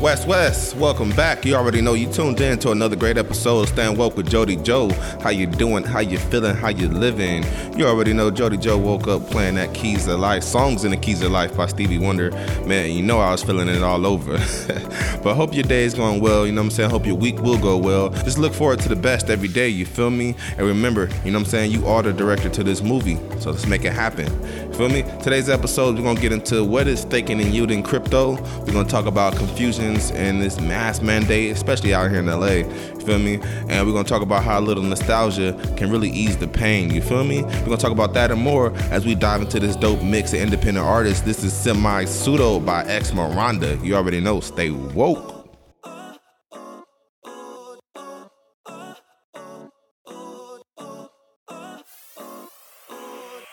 West West, welcome back. You already know you tuned in to another great episode of Stand Woke with Jody Joe. How you doing? How you feeling? How you living? You already know Jody Joe woke up playing that Keys of Life, songs in the Keys of Life by Stevie Wonder. Man, you know I was feeling it all over. but hope your day is going well. You know what I'm saying? Hope your week will go well. Just look forward to the best every day. You feel me? And remember, you know what I'm saying? You are the director to this movie, so let's make it happen. Feel me? Today's episode, we're gonna get into what is staking and yielding crypto. We're gonna talk about confusion and this mass mandate, especially out here in LA. You feel me? And we're gonna talk about how a little nostalgia can really ease the pain. You feel me? We're gonna talk about that and more as we dive into this dope mix of independent artists. This is Semi Pseudo by X Miranda. You already know, stay woke.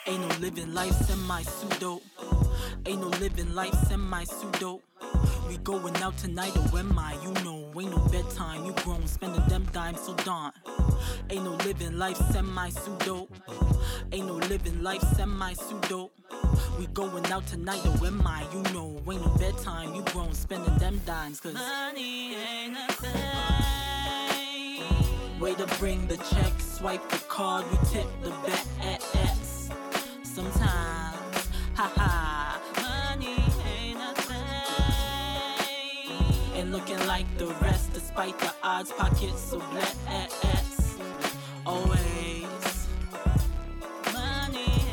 Ain't no living life semi pseudo. Ain't no living life semi pseudo. We going out tonight, or am I? You know, ain't no bedtime. You grown, spending them dimes so darn. Ain't no living life semi pseudo. Ain't no living life semi pseudo. We going out tonight, or am I? You know, ain't no bedtime. You grown, spending them dimes, cause money ain't a thing. Way to bring the check, swipe the card, we tip the bet. Sometimes, haha, looking like the rest, despite the odds, pockets so blessed. Always, money.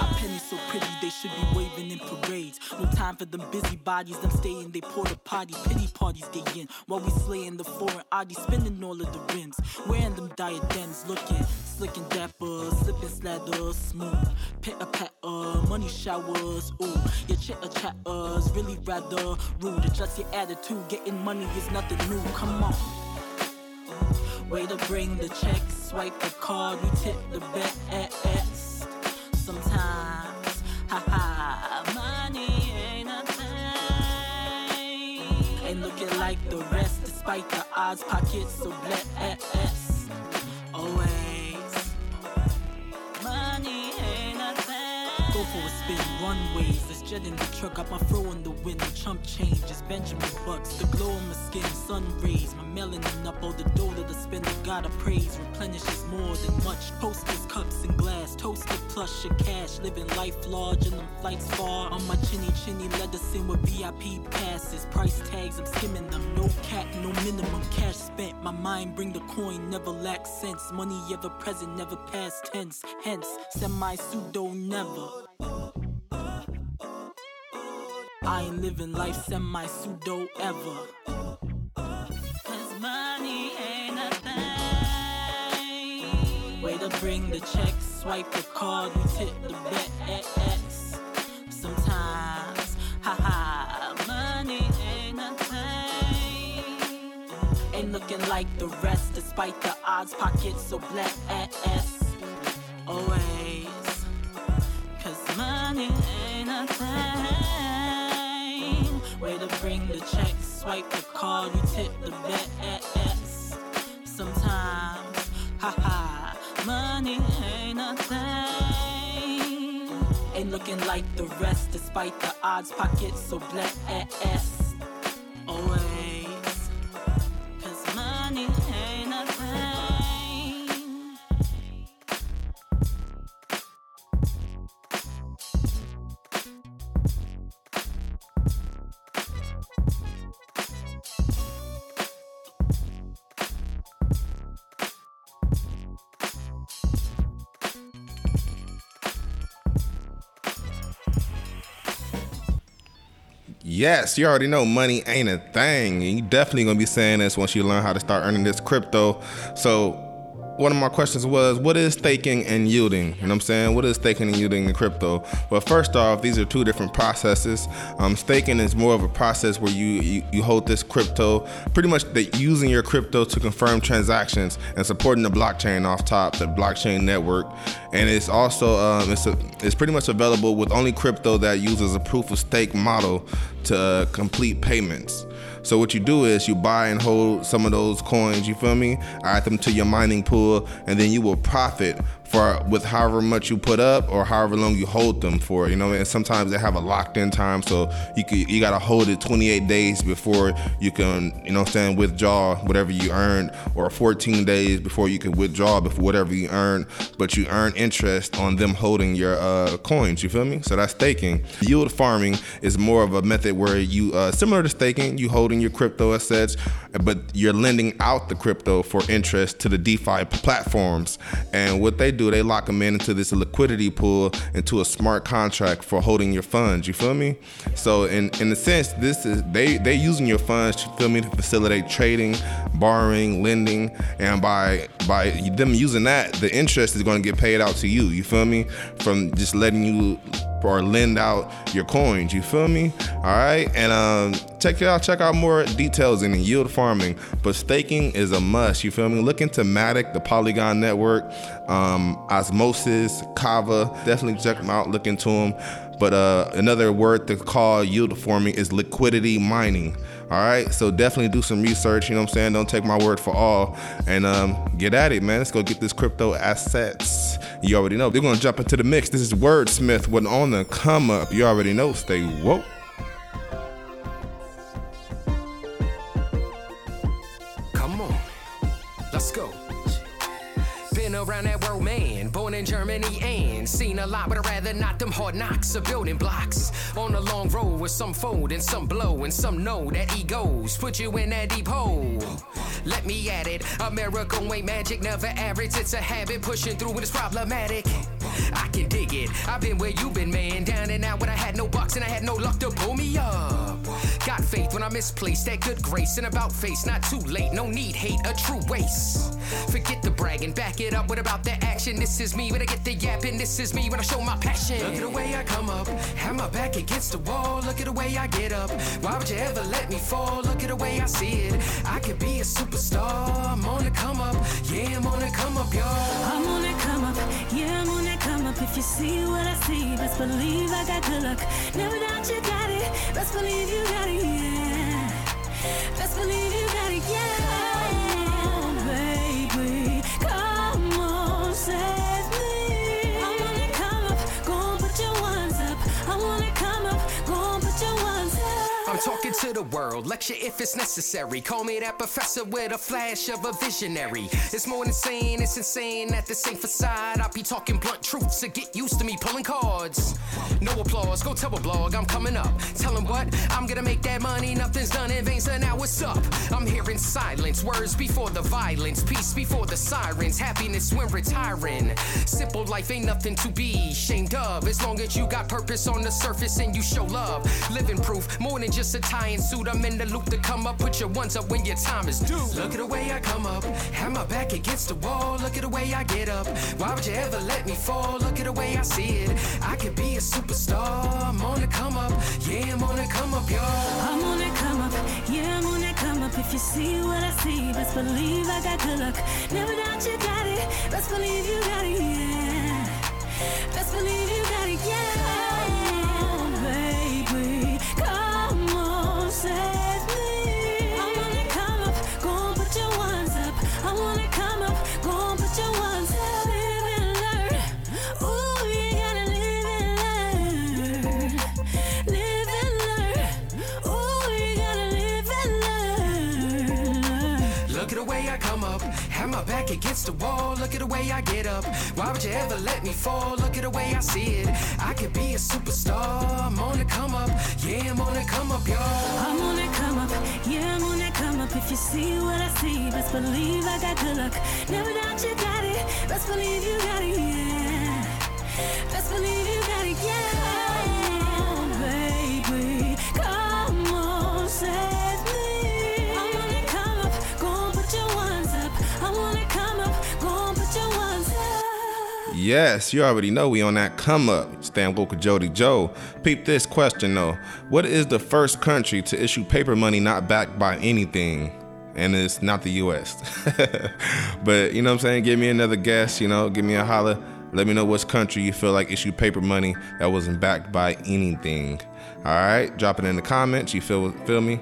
Our pennies so pretty, they should be waving in parades. No time for them busybodies, them stay in they porta potty. Pity parties they in while we slaying the foreign oddies, spending all of the rims. Wearing them diadems, looking and dapper, slipping slather, smooth. Pitter patter, money showers, ooh. Your chitter chatters, really rather rude. Adjust your attitude, getting money is nothing new. Come on. Way to bring the check, swipe the card, we tip the bet. Sometimes, haha, money ain't a thing. Ain't looking like the rest, despite the odds, pockets so blessed. Spin, runways. Let's jet in the truck, got my fro in the wind. The chump changes, Benjamin Bucks. The glow on my skin, sun rays. My melanin up, all the dough to the spin. The God of praise replenishes more than much. Posters, cups, and glass. Toasted plush and cash. Living life large and them flights far. On my chinny chinny, let us in with VIP passes. Price tags, I'm skimming them. No cap, no minimum cash spent. My mind bring the coin, never lack sense. Money ever present, never past tense. Hence, semi pseudo never. I ain't living life semi pseudo ever. Cause money ain't a thing. Way to bring the check, swipe the card, we tip the bet. Sometimes, haha, money ain't a thing. Ain't looking like the rest, despite the odds, pockets so blessed. Always. Cause money ain't a thing. Way to bring the check, swipe the card, you tip the bet. Sometimes, haha, money ain't nothing. Ain't looking like the rest, despite the odds, pockets so blessed. Oh, Always. Yes, you already know money ain't a thing. You definitely gonna be saying this once you learn how to start earning this crypto. So one of my questions was, what is staking and yielding? You know what I'm saying? What is staking and yielding in crypto? Well, first off, these are two different processes. Um, staking is more of a process where you, you, you hold this crypto, pretty much the, using your crypto to confirm transactions and supporting the blockchain off top, the blockchain network. And it's also um, it's a, it's pretty much available with only crypto that uses a proof of stake model to uh, complete payments. So what you do is you buy and hold some of those coins, you feel me? Add them to your mining pool, and then you will profit for with however much you put up or however long you hold them for. You know, and sometimes they have a locked in time, so you can, you gotta hold it 28 days before you can, you know, I'm saying withdraw whatever you earned, or 14 days before you can withdraw before whatever you earn. But you earn interest on them holding your uh, coins. You feel me? So that's staking. Yield farming is more of a method where you uh, similar to staking, you holding your crypto assets, but you're lending out the crypto for interest to the DeFi platforms. And what they do, they lock them in into this liquidity pool into a smart contract for holding your funds. You feel me? So in in a sense, this is they they using your funds. You feel me to facilitate trading, borrowing, lending, and by by them using that, the interest is going to get paid out to you. You feel me? From just letting you or lend out your coins. You feel me? All right. And um, check out check out more details in yield farming. But staking is a must. You feel me? Look into Matic, the Polygon network, um, Osmosis, Kava. Definitely check them out. Look into them. But uh, another word to call yield farming is liquidity mining. All right, so definitely do some research. You know what I'm saying? Don't take my word for all, and um, get at it, man. Let's go get this crypto assets. You already know. They're gonna jump into the mix. This is Wordsmith with on the come up. You already know. Stay woke. Come on, let's go. Been around that world, man. Born in Germany and seen a lot, but I'd rather not them hard knocks of building blocks. On a long road with some fold and some blow, and some know that egos put you in that deep hole. Let me at it. America ain't magic, never average. It's a habit pushing through when it's problematic. I can dig it. I've been where you've been, man. Down and out when I had no bucks and I had no luck to pull me up. Got faith when I misplaced that good grace and about face. Not too late, no need hate, a true waste. Forget the bragging, back it up. What about the action? This is me when I get the yapping. This is me when I show my passion. Look at the way I come up, have my back against the wall. Look at the way I get up. Why would you ever let me fall? Look at the way I see it. I could be a superstar. I'm on the come up, yeah, I'm on the come up, y'all. I'm on that come up, yeah, I'm on that come up. If you see what I see, best believe I got good luck. Never doubt you got it, best believe you got it, yeah. Best believe you got it, yeah. Talking to the world, lecture if it's necessary. Call me that professor with a flash of a visionary. It's more than saying, it's insane at the same facade. I'll be talking blunt truths, so get used to me pulling cards. No applause, go tell a blog, I'm coming up. Tell 'em what, I'm gonna make that money, nothing's done in vain, so now what's up? I'm hearing silence, words before the violence, peace before the sirens, happiness when retiring. Simple life ain't nothing to be ashamed of, as long as you got purpose on the surface and you show love. Living proof, more than just a tie and suit. I'm in the loop to come up, put your ones up when your time is due. Look at the way I come up, have my back against the wall. Look at the way I get up. Why would you ever let me fall? Look at the way I see it. I could be a superstar. I'm on the come up, yeah, I'm on the come up, y'all. I'm on that come up, yeah, I'm on that come up. If you see what I see, best believe I got good luck. Never doubt you got it, best believe you got it, yeah. Best believe you got it, yeah. Save me. My back against the wall. Look at the way I get up. Why would you ever let me fall? Look at the way I see it. I could be a superstar. I'm on the come up, yeah, I'm on the come up, y'all. I'm on that come up, yeah, I'm on that come up. If you see what I see, best believe I got good luck. Never doubt you got it, best believe you got it, yeah. Best believe you got it, yeah. Come on, Baby, come on, save Yes, you already know we on that come up. Stan Woke Jody Joe. Peep this question though. What is the first country to issue paper money not backed by anything? And it's not the US. but you know what I'm saying? Give me another guess, you know, give me a holler. Let me know which country you feel like issued paper money that wasn't backed by anything. All right, drop it in the comments. You feel feel me?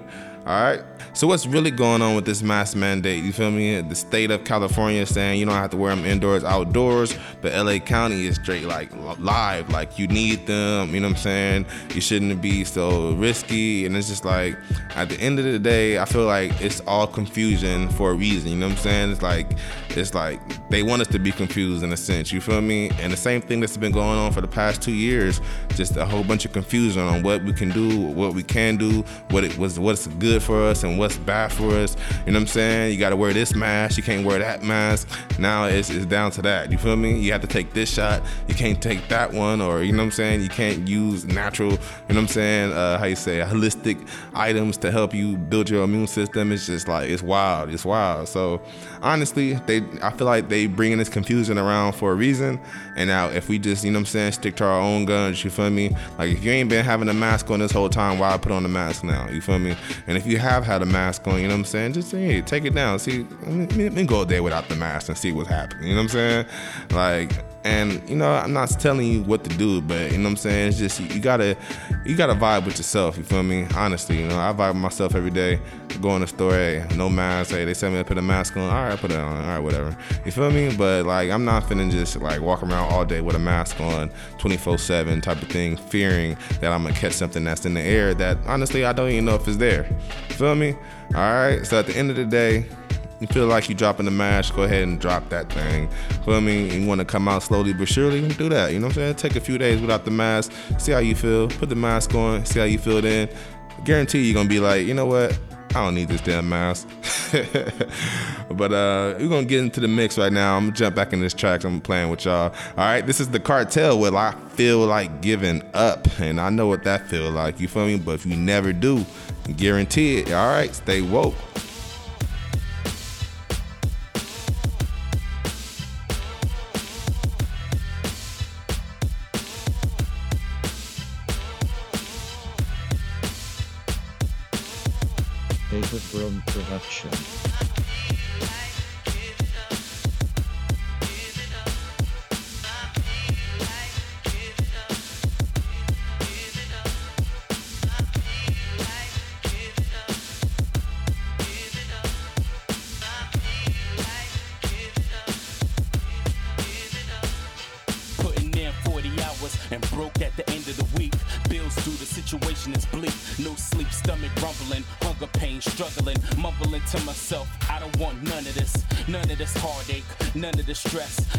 All right. So what's really going on with this mask mandate? You feel me? The state of California is saying you don't have to wear them indoors, outdoors, but LA County is straight like live, like you need them. You know what I'm saying? You shouldn't be so risky, and it's just like at the end of the day, I feel like it's all confusion for a reason. You know what I'm saying? It's like it's like they want us to be confused in a sense. You feel me? And the same thing that's been going on for the past two years, just a whole bunch of confusion on what we can do, what we can do, what it was, what's good for us, and what's bad for us. You know what I'm saying? You got to wear this mask, you can't wear that mask. Now it's, it's down to that. You feel me? You have to take this shot, you can't take that one, or you know what I'm saying? You can't use natural, you know what I'm saying? Uh, how you say, holistic items to help you build your immune system. It's just like it's wild. It's wild. So honestly, they I feel like they bringing this confusion around for a reason. And now if we just you know what I'm saying stick to our own guns, you feel me? Like if you ain't been having a mask on this whole time, why put on the mask now? You feel me? And if you have had a mask on, you know what I'm saying? Just say, hey, take it down. See, let me, let me go a day without the mask and see what's happening. You know what I'm saying? Like and you know, I'm not telling you what to do, but you know what I'm saying? It's just you gotta you gotta vibe with yourself, you feel me? Honestly, you know, I vibe with myself every day. Go in the store, hey, no mask, hey, they tell me to put a mask on, all right, put it on, all right, whatever. You feel me? But like I'm not finna just like walk around all day with a mask on 24-7 type of thing, fearing that I'm gonna catch something that's in the air that honestly I don't even know if it's there. You feel me? Alright, so at the end of the day, you feel like you dropping the mask, go ahead and drop that thing. Feel me? You want to come out slowly but surely, do that. You know what I'm saying? Take a few days without the mask, see how you feel. Put the mask on, see how you feel then. Guarantee you're gonna be like, you know what? I don't need this damn mask. but uh, we're gonna get into the mix right now. I'm gonna jump back in this track. I'm playing with y'all. All right, this is the cartel. Well, I feel like giving up, and I know what that feel like. You feel me? But if you never do, guarantee it. All right, stay woke. From Production. heartache, none of the stress.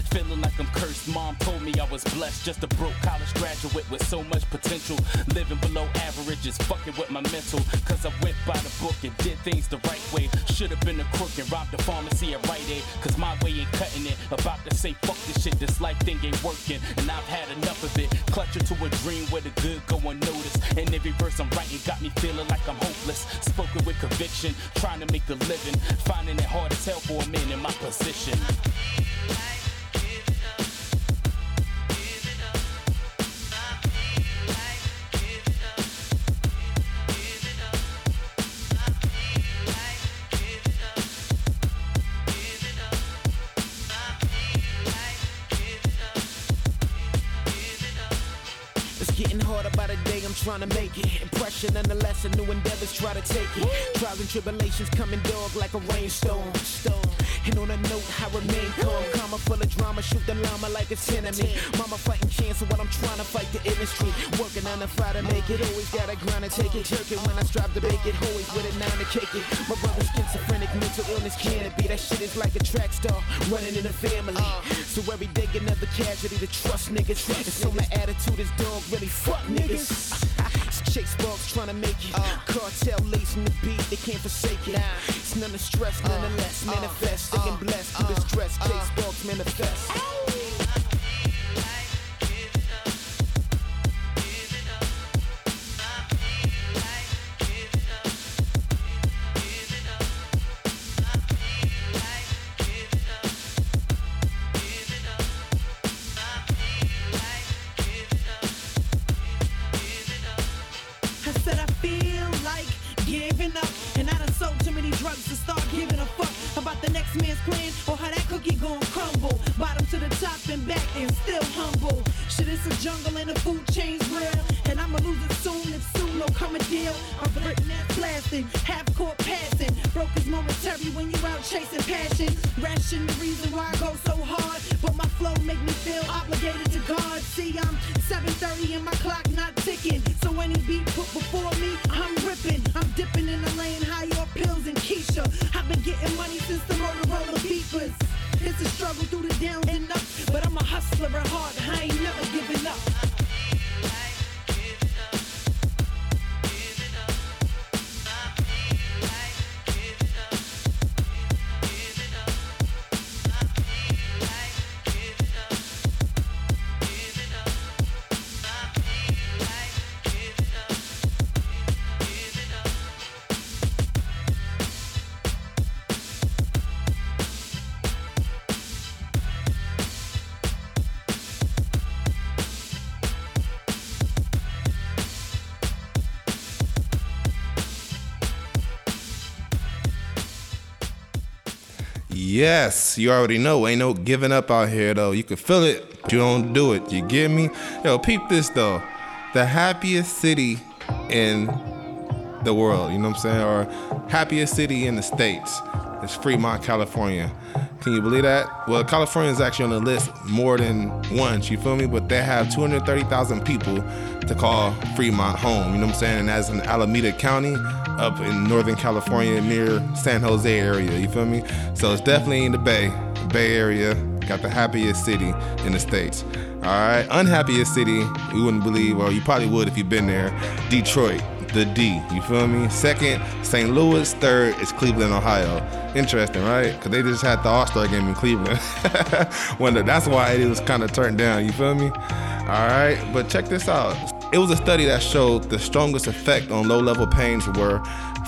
Just a broke college graduate with so much potential. Living below average is fucking with my mental. Cause I went by the book and did things the right way. Should've been a crook and robbed the pharmacy at Rite Aid. Cause my way ain't cutting it. About to say fuck this shit, this life thing ain't working. And I've had enough of it. Clutching to a dream where the good go unnoticed. And every verse I'm writing got me feeling like I'm hopeless. Spoken with conviction, trying to make a living. Finding it hard to tell for a man in my position. Trying to make it. Impression nonetheless, a new endeavors try to take it. Trials and tribulations coming dog like a rainstorm. Storm. And on a note, I remain calm. Karma full of drama, shoot the llama like it's enemy. Mama fighting cancer while I'm trying to fight the industry. Working on the fire to make it, always gotta grind and take it. Jerk it when I strive to bake it, always with a nine to kick it. My brother's schizophrenic, mental illness can it be? That shit is like a track star running in a family. So every day another casualty to trust niggas. And so my attitude is dog, really fuck niggas. Chase Sparks trying to make it. Uh, Cartel lacing the beat, they can't forsake it. Nah. It's none of stress, nonetheless. Uh, manifest, uh, blessed through the stress. Chase Sparks manifest. Reason why I go so hard, but my flow make me feel obligated to God. See, I'm 7:30 and my clock Yes, you already know. Ain't no giving up out here though. You can feel it, you don't do it. You get me? Yo, peep this though. The happiest city in the world, you know what I'm saying? Or happiest city in the States is Fremont, California. Can you believe that? Well, California is actually on the list more than once, you feel me? But they have 230,000 people to call Fremont home, you know what I'm saying? And that's in Alameda County up in Northern California near San Jose area, you feel me? So it's definitely in the Bay, Bay Area. Got the happiest city in the States. All right, unhappiest city, you wouldn't believe, or you probably would if you've been there, Detroit the D. You feel me? Second, St. Louis. Third is Cleveland, Ohio. Interesting, right? Because they just had the All Star game in Cleveland. Wonder that's why it was kind of turned down. You feel me? All right, but check this out. It was a study that showed the strongest effect on low level pains were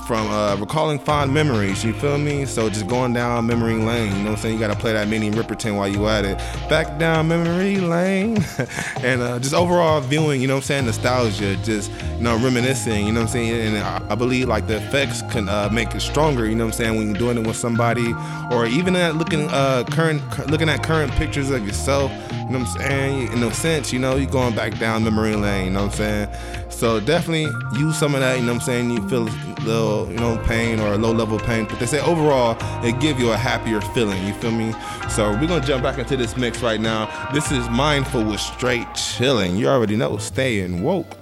from uh, recalling fond memories, you feel me? So just going down memory lane, you know what I'm saying? You gotta play that Minnie Riperton while you at it. Back down memory lane. and uh, just overall viewing, you know what I'm saying? Nostalgia, just, you know, reminiscing, you know what I'm saying? And I, believe like the effects can uh, make it stronger, you know what I'm saying? When you're doing it with somebody or even at looking, uh, current, looking at current pictures of yourself, you know what I'm saying? In a sense, you know, you're going back down memory lane, you know what I'm saying? So definitely use some of that, you know what I'm saying? You feel a little, you know, pain or a low level pain. But they say overall, it give you a happier feeling, you feel me? So we're gonna jump back into this mix right now. This is Mindful with Straight Chilling. You already know, staying woke.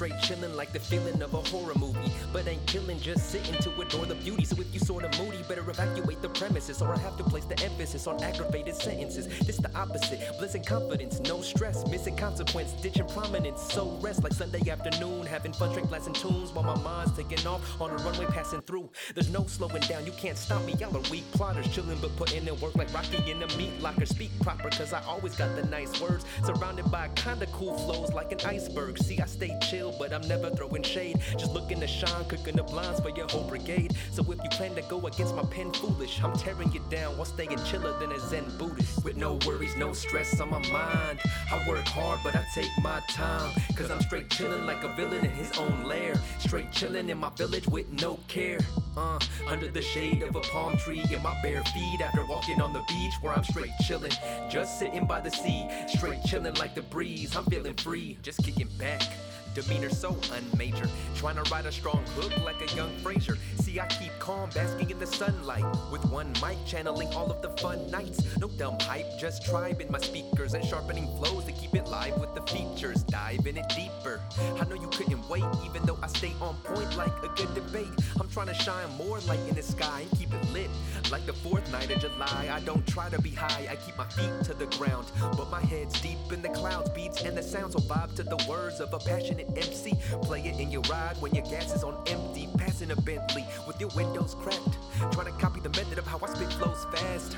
Straight chillin' like the feeling of a horror movie. But ain't killing, just sitting to adore the beauty. So if you sorta moody, better evacuate the premises. Or I have to place the emphasis on aggravated sentences. This the opposite. Bliss and confidence, no stress, missing consequence, ditching prominence. So rest like Sunday afternoon, having fun, straight blasting tunes while my mind's taking off on a runway passing through. There's no slowing down, you can't stop me. Y'all are weak plotters, chilling but putting in work like Rocky in a meat locker. Speak proper, cause I always got the nice words. Surrounded by kinda cool flows like an iceberg. See, I stay chill, but I'm never throwing shade. Just looking to shine, cooking the blinds for your whole brigade. So if you plan to go against my pen foolish, I'm tearing you down while staying chiller than a Zen Buddhist. With no worries, no stress on my mind. I work hard, but I take my time. Cause I'm straight chilling like a villain in his own lair. Straight chilling in my village with no care. Uh, under the shade of a palm tree in my bare feet after walking on the beach where I'm straight chilling. Just sitting by the sea, straight chilling like the breeze. I'm feeling free, just kicking back. Demeanor so unmajor. Trying to ride a strong hook like a young Frazier. See, I keep calm, basking in the sunlight. With one mic, channeling all of the fun nights. No dumb hype, just tribe in my speakers and sharpening flows to keep it live with the features. Dive in it deeper. I know you couldn't wait, even though I stay on point like a good debate. I'm trying to shine more light in the sky and keep it lit. Like the fourth night of July, I don't try to be high, I keep my feet to the ground. But my head's deep in the clouds, beats and the sounds will vibe to the words of a passionate MC. Play it in your ride when your gas is on empty. Passing a Bentley with your windows cracked. Trying to copy the method of how I spit flows fast.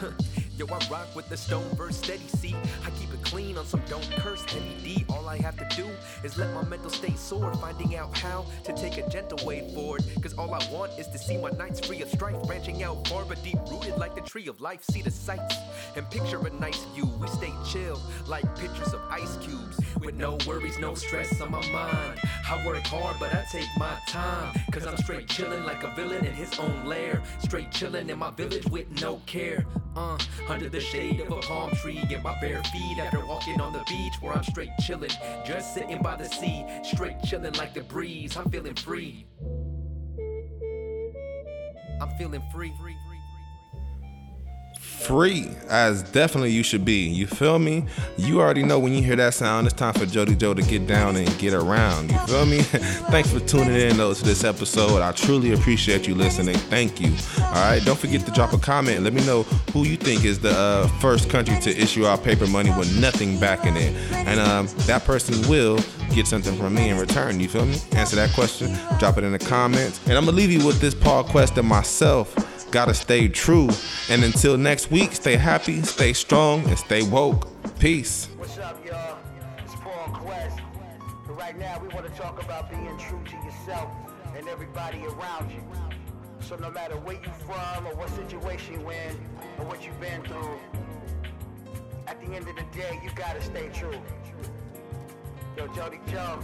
Yo, I rock with the stone verse steady, see. I keep it clean on some don't curse heavy D. All I have to do is let my mental stay sore, finding out how to take a gentle way forward. Cause all I want is to see my nights free of strife, branching out far but deep rooted like the tree of life. See the sights and picture a nice view. We stay chill like pictures of ice cubes. With no worries, no stress on my mind. I work hard, but I take my time. Cause I'm straight chillin' like a villain in his own lair. Straight chillin' in my village with no care. Uh, under the shade of a palm tree, in my bare feet after walking on the beach where I'm straight chillin'. Just sitting by the sea, straight chillin' like the breeze. I'm feeling free. I'm feeling free. Free as definitely you should be. You feel me? You already know when you hear that sound, it's time for Jody Joe to get down and get around. You feel me? Thanks for tuning in though to this episode. I truly appreciate you listening. Thank you. All right, don't forget to drop a comment. Let me know who you think is the uh, first country to issue our paper money with nothing backing it, and um, that person will get something from me in return. You feel me? Answer that question. Drop it in the comments, and I'm gonna leave you with this Paul Quest and myself gotta stay true. And until next week, stay happy, stay strong, and stay woke. Peace. What's up, y'all? It's Paul Quest. Right now, we want to talk about being true to yourself and everybody around you. So no matter where you from or what situation you're in or what you've been through, at the end of the day, you gotta stay true. Yo, Jody Joe,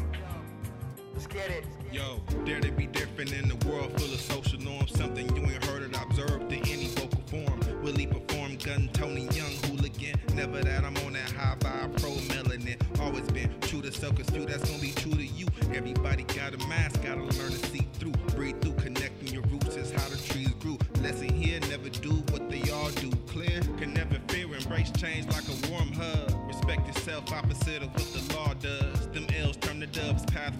let's get it. Yo, dare to be different in the world full of social norms. Something you ain't heard or observed in any vocal form. Willie perform gun, Tony Young, hooligan. Never that I'm on that high vibe, pro melanin. Always been true to self, cause few that's gonna be true to you. Everybody got a mask, gotta learn to see through. Breathe through, connecting your roots is how the trees grew. Lesson here, never do what they all do. Clear, can never fear, embrace change like a warm hug. Respect yourself, opposite of what the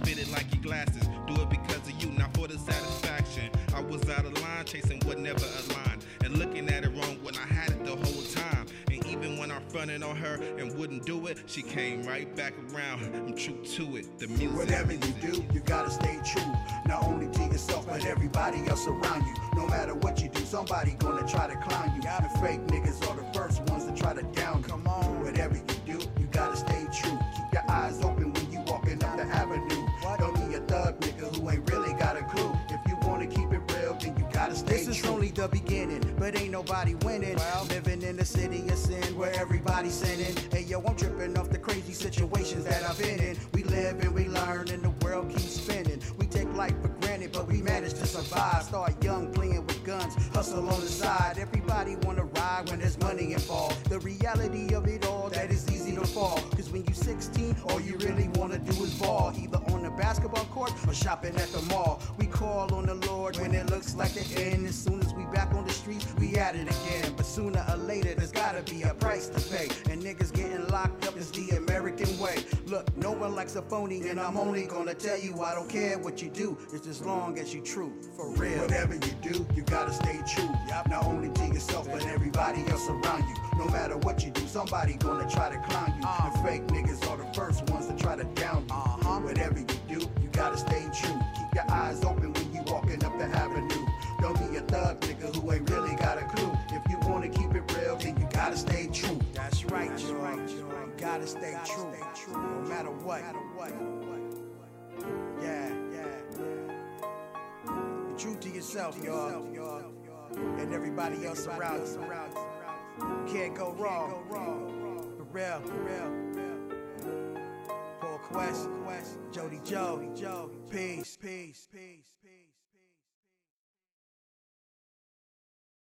fitted like your glasses. Do it because of you, not for the satisfaction. I was out of line, chasing what never aligned. And looking at it wrong when I had it the whole time. And even when I fronted on her and wouldn't do it, she came right back around. I'm true to it. The music. Whatever you do, you gotta stay true. Not only to yourself, but everybody else around you. No matter what you do, somebody gonna try to clown you. The fake niggas are the first ones to try to down you. Come on, whatever you the beginning, but ain't nobody winning. Living in the city of sin where everybody's sinning. Hey yo, I'm tripping off the crazy situations that I've been in. We live and we learn, and the world keeps spinning. We take life for granted, but we manage to survive. Start young, playing with guns, hustle on the side. Everybody wanna ride when there's money involved. The reality of it all, that is to fall. Cause when you 16, all you really wanna do is ball. Either on the basketball court or shopping at the mall. We call on the Lord when it looks like the end. As soon as we back on the street, we at it again. But sooner or later, there's gotta be a price to pay. And niggas getting locked up is the American way. Look, no one likes a phony, and I'm only gonna tell you I don't care what you do. It's as long as you true, for real. Whatever you do, you gotta stay true. Not only to yourself, but everybody else around you. No matter what you do, somebody gonna try to clown you. The uh-huh. fake niggas are the first ones to try to down you. Uh-huh. Whatever you do, you gotta stay true. Keep your eyes open when you walking up the avenue. Don't be a thug nigga who ain't really got a clue. If you wanna keep it real, then you gotta stay true. That's right, y'all. You gotta stay true, no matter what. Yeah, yeah. Be true to yourself, y'all, and everybody else around you. Can't go wrong. For real, for real. Paul Quest, Jody Joe, peace, peace, peace.